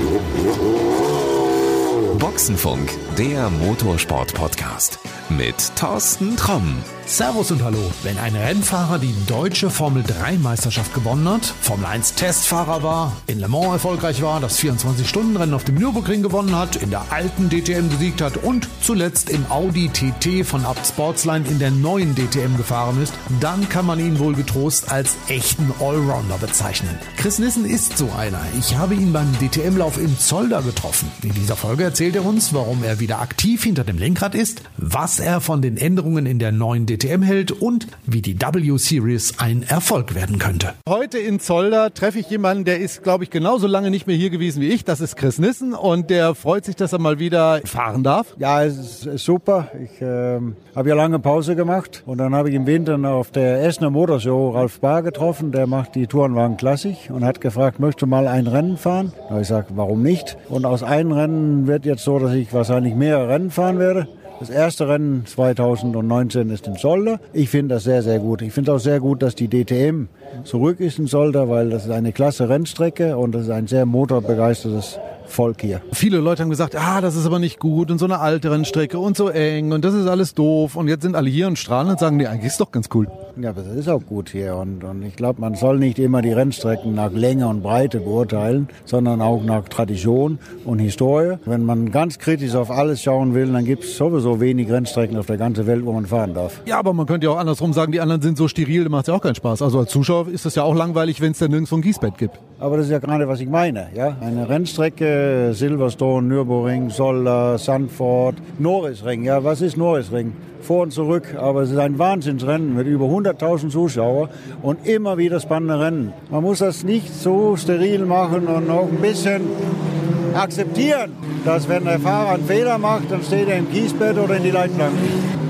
Oh, oh, oh. Boxenfunk, der Motorsport-Podcast mit Thorsten Tromm. Servus und Hallo. Wenn ein Rennfahrer die deutsche Formel 3 Meisterschaft gewonnen hat, Formel 1 Testfahrer war, in Le Mans erfolgreich war, das 24-Stunden-Rennen auf dem Nürburgring gewonnen hat, in der alten DTM gesiegt hat und zuletzt im Audi TT von Abt Sportsline in der neuen DTM gefahren ist, dann kann man ihn wohl getrost als echten Allrounder bezeichnen. Chris Nissen ist so einer. Ich habe ihn beim DTM-Lauf in Zolder getroffen. In dieser Folge erzählt er uns, warum er wieder aktiv hinter dem Lenkrad ist, was er von den Änderungen in der neuen DTM hält und wie die W-Series ein Erfolg werden könnte. Heute in Zolder treffe ich jemanden, der ist, glaube ich, genauso lange nicht mehr hier gewesen wie ich. Das ist Chris Nissen und der freut sich, dass er mal wieder fahren darf. Ja, es ist super. Ich äh, habe ja lange Pause gemacht und dann habe ich im Winter auf der Essener Motorshow Ralf Bar getroffen. Der macht die Tourenwagen Klassik und hat gefragt, möchtest du mal ein Rennen fahren? Da habe ich gesagt, warum nicht? Und aus einem Rennen wird jetzt so, dass ich wahrscheinlich mehrere Rennen fahren werde. Das erste Rennen 2019 ist in Solder. Ich finde das sehr, sehr gut. Ich finde auch sehr gut, dass die DTM zurück ist in Solder, weil das ist eine klasse Rennstrecke und das ist ein sehr motorbegeistertes Volk hier. Viele Leute haben gesagt, ah, das ist aber nicht gut und so eine alte Rennstrecke und so eng und das ist alles doof. Und jetzt sind alle hier und strahlen und sagen, nee, eigentlich ist doch ganz cool. Ja, aber das ist auch gut hier. Und, und ich glaube, man soll nicht immer die Rennstrecken nach Länge und Breite beurteilen, sondern auch nach Tradition und Historie. Wenn man ganz kritisch auf alles schauen will, dann gibt es sowieso wenig Rennstrecken auf der ganzen Welt, wo man fahren darf. Ja, aber man könnte ja auch andersrum sagen, die anderen sind so steril, da macht es ja auch keinen Spaß. Also als Zuschauer ist das ja auch langweilig, wenn es da nirgends ein Gießbett gibt. Aber das ist ja gerade, was ich meine. Ja? Eine Rennstrecke, Silverstone, Nürburgring, Solda, Sandford, Norrisring. Ja, was ist Norrisring? Vor und zurück, aber es ist ein Wahnsinnsrennen mit über 100.000 Zuschauern und immer wieder spannende Rennen. Man muss das nicht so steril machen und auch ein bisschen akzeptieren, dass wenn der Fahrer einen Fehler macht, dann steht er im Kiesbett oder in die Leitplanke.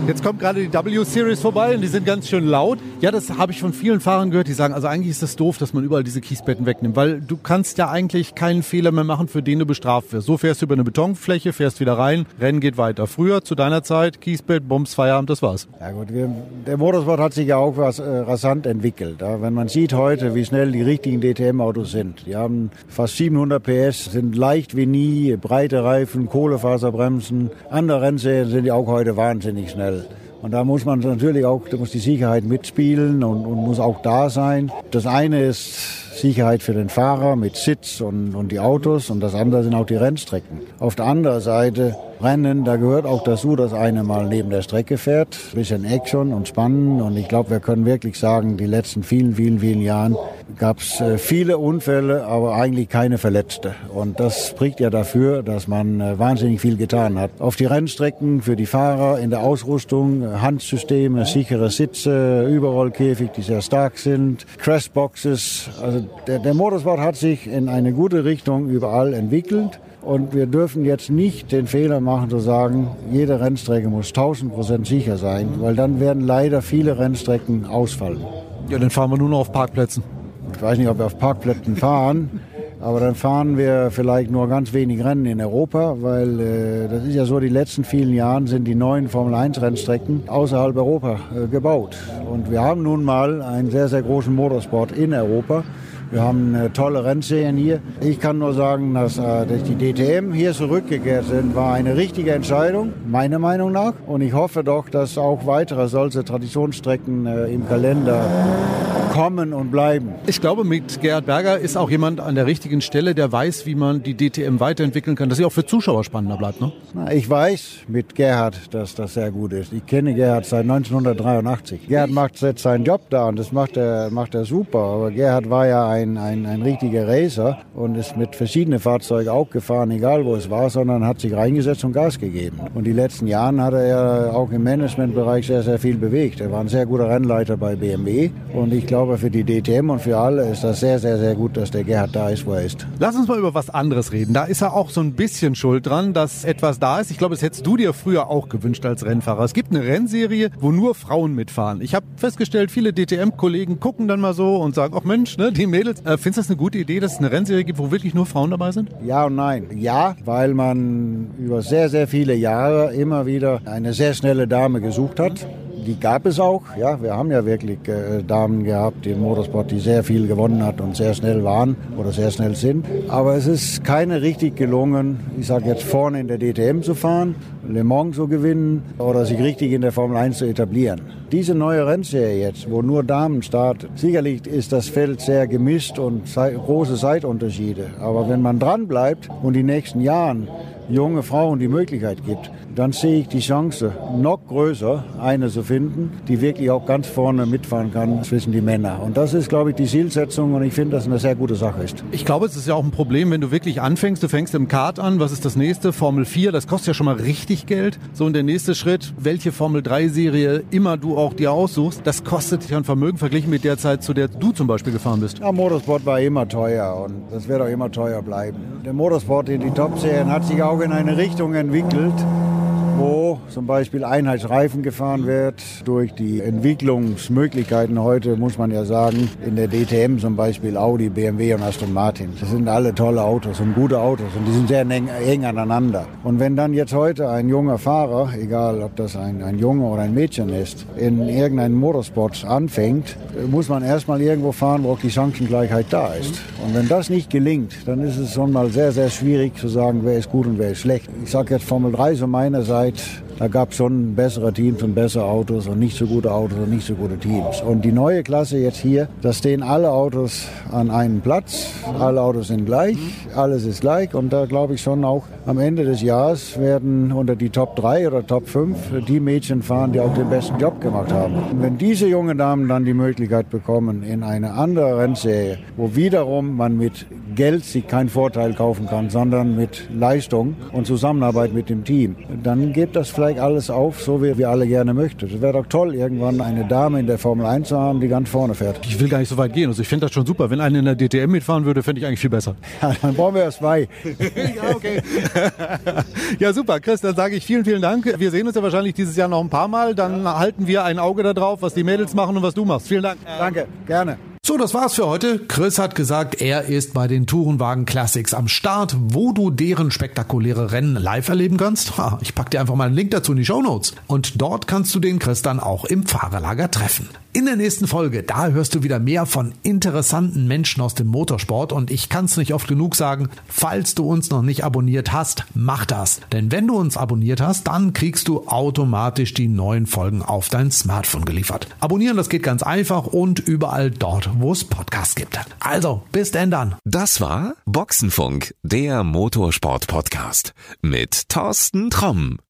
Jetzt kommt gerade die W-Series vorbei und die sind ganz schön laut. Ja, das habe ich von vielen Fahrern gehört, die sagen, also eigentlich ist das doof, dass man überall diese Kiesbetten wegnimmt, weil du kannst ja eigentlich keinen Fehler mehr machen, für den du bestraft wirst. So fährst du über eine Betonfläche, fährst wieder rein, Rennen geht weiter. Früher, zu deiner Zeit, Kiesbett, Bums, Feierabend, das war's. Ja gut, der Motorsport hat sich ja auch was, äh, rasant entwickelt. Ja, wenn man sieht heute, wie schnell die richtigen DTM-Autos sind. Die haben fast 700 PS, sind leicht wie nie, breite Reifen, Kohlefaserbremsen. Andere Rennserien sind ja auch heute wahnsinnig schnell. Und da muss man natürlich auch, da muss die Sicherheit mitspielen und, und muss auch da sein. Das eine ist Sicherheit für den Fahrer mit Sitz und, und die Autos und das andere sind auch die Rennstrecken. Auf der anderen Seite Rennen, da gehört auch dazu, dass einer mal neben der Strecke fährt. Bisschen Action und Spannen. Und ich glaube, wir können wirklich sagen, die letzten vielen, vielen, vielen Jahren gab es äh, viele Unfälle, aber eigentlich keine Verletzte. Und das spricht ja dafür, dass man äh, wahnsinnig viel getan hat. Auf die Rennstrecken, für die Fahrer, in der Ausrüstung, Handsysteme, sichere Sitze, Überrollkäfig, die sehr stark sind, Crashboxes. Also der, der Motorsport hat sich in eine gute Richtung überall entwickelt. Und wir dürfen jetzt nicht den Fehler machen zu sagen, jede Rennstrecke muss 1000 Prozent sicher sein, weil dann werden leider viele Rennstrecken ausfallen. Ja, dann fahren wir nur noch auf Parkplätzen. Ich weiß nicht, ob wir auf Parkplätzen fahren, aber dann fahren wir vielleicht nur ganz wenig Rennen in Europa, weil äh, das ist ja so, die letzten vielen Jahren sind die neuen Formel 1 Rennstrecken außerhalb Europa äh, gebaut. Und wir haben nun mal einen sehr, sehr großen Motorsport in Europa. Wir haben eine tolle Rennserien hier. Ich kann nur sagen, dass, äh, dass die DTM hier zurückgekehrt sind, war eine richtige Entscheidung, meiner Meinung nach. Und ich hoffe doch, dass auch weitere solche Traditionsstrecken äh, im Kalender kommen und bleiben. Ich glaube, mit Gerhard Berger ist auch jemand an der richtigen Stelle, der weiß, wie man die DTM weiterentwickeln kann, dass sie auch für Zuschauer spannender bleibt. Ne? Na, ich weiß mit Gerhard, dass das sehr gut ist. Ich kenne Gerhard seit 1983. Gerhard macht jetzt seinen Job da und das macht er, macht er super. Aber Gerhard war ja ein ein, ein, richtiger Racer und ist mit verschiedenen Fahrzeugen auch gefahren, egal wo es war, sondern hat sich reingesetzt und Gas gegeben. Und die letzten Jahre hat er ja auch im Managementbereich sehr, sehr viel bewegt. Er war ein sehr guter Rennleiter bei BMW und ich glaube für die DTM und für alle ist das sehr, sehr, sehr gut, dass der Gerhard da ist, wo er ist. Lass uns mal über was anderes reden. Da ist er auch so ein bisschen schuld dran, dass etwas da ist. Ich glaube, das hättest du dir früher auch gewünscht als Rennfahrer. Es gibt eine Rennserie, wo nur Frauen mitfahren. Ich habe festgestellt, viele DTM-Kollegen gucken dann mal so und sagen, ach Mensch, ne, die Mädels Mädels. Äh, findest du das eine gute Idee, dass es eine Rennserie gibt, wo wirklich nur Frauen dabei sind? Ja und nein. Ja, weil man über sehr, sehr viele Jahre immer wieder eine sehr schnelle Dame gesucht hat die gab es auch. Ja, wir haben ja wirklich äh, Damen gehabt im Motorsport, die sehr viel gewonnen hat und sehr schnell waren oder sehr schnell sind. Aber es ist keine richtig gelungen, ich sage jetzt vorne in der DTM zu fahren, Le Mans zu gewinnen oder sich richtig in der Formel 1 zu etablieren. Diese neue Rennserie jetzt, wo nur Damen starten, sicherlich ist das Feld sehr gemischt und große Zeitunterschiede. Aber wenn man dran bleibt und die nächsten Jahren junge Frauen die Möglichkeit gibt, dann sehe ich die Chance noch größer, eine zu finden, die wirklich auch ganz vorne mitfahren kann zwischen die Männer. Und das ist, glaube ich, die Zielsetzung und ich finde, dass eine sehr gute Sache ist. Ich glaube, es ist ja auch ein Problem, wenn du wirklich anfängst, du fängst im Kart an, was ist das nächste? Formel 4, das kostet ja schon mal richtig Geld. So, und der nächste Schritt, welche Formel 3 Serie immer du auch dir aussuchst, das kostet dich ein Vermögen verglichen mit der Zeit, zu der du zum Beispiel gefahren bist. Ja, Motorsport war immer teuer und das wird auch immer teuer bleiben. Der Motorsport in die Top-Serien hat sich auch in eine Richtung entwickelt, wo zum Beispiel Einheitsreifen gefahren wird. Durch die Entwicklungsmöglichkeiten heute muss man ja sagen, in der DTM zum Beispiel Audi, BMW und Aston Martin. Das sind alle tolle Autos und gute Autos und die sind sehr eng, eng aneinander. Und wenn dann jetzt heute ein junger Fahrer, egal ob das ein, ein Junge oder ein Mädchen ist, in irgendeinem Motorsport anfängt, muss man erstmal irgendwo fahren, wo auch die Chancengleichheit da ist. Und wenn das nicht gelingt, dann ist es schon mal sehr, sehr schwierig zu sagen, wer ist gut und wer ist schlecht. Ich sage jetzt Formel 3 so meiner Seite, da gab es schon bessere Teams und bessere Autos und nicht so gute Autos und nicht so gute Teams. Und die neue Klasse jetzt hier, da stehen alle Autos an einem Platz, alle Autos sind gleich, alles ist gleich und da glaube ich schon auch am Ende des Jahres werden unter die Top 3 oder Top 5 die Mädchen fahren, die auch den besten Job gemacht haben. Und wenn diese jungen Damen dann die Möglichkeit bekommen in eine andere Rennserie, wo wiederum man mit Geld sich keinen Vorteil kaufen kann, sondern mit Leistung und Zusammenarbeit mit dem Team, dann geht das vielleicht alles auf, so wie wir alle gerne möchten. Es wäre doch toll, irgendwann eine Dame in der Formel 1 zu haben, die ganz vorne fährt. Ich will gar nicht so weit gehen. Also ich finde das schon super. Wenn eine in der DTM mitfahren würde, fände ich eigentlich viel besser. Ja, dann brauchen wir erst zwei. ja, okay. ja, super. Chris, dann sage ich vielen, vielen Dank. Wir sehen uns ja wahrscheinlich dieses Jahr noch ein paar Mal. Dann ja. halten wir ein Auge darauf, was die Mädels machen und was du machst. Vielen Dank. Danke, gerne. So, das war's für heute. Chris hat gesagt, er ist bei den Tourenwagen Classics am Start, wo du deren spektakuläre Rennen live erleben kannst. Ich pack dir einfach mal einen Link dazu in die Show Notes. Und dort kannst du den Chris dann auch im Fahrerlager treffen. In der nächsten Folge, da hörst du wieder mehr von interessanten Menschen aus dem Motorsport und ich kann es nicht oft genug sagen, falls du uns noch nicht abonniert hast, mach das. Denn wenn du uns abonniert hast, dann kriegst du automatisch die neuen Folgen auf dein Smartphone geliefert. Abonnieren, das geht ganz einfach und überall dort, wo es Podcasts gibt. Also, bis denn dann. Das war Boxenfunk, der Motorsport-Podcast mit Thorsten Tromm.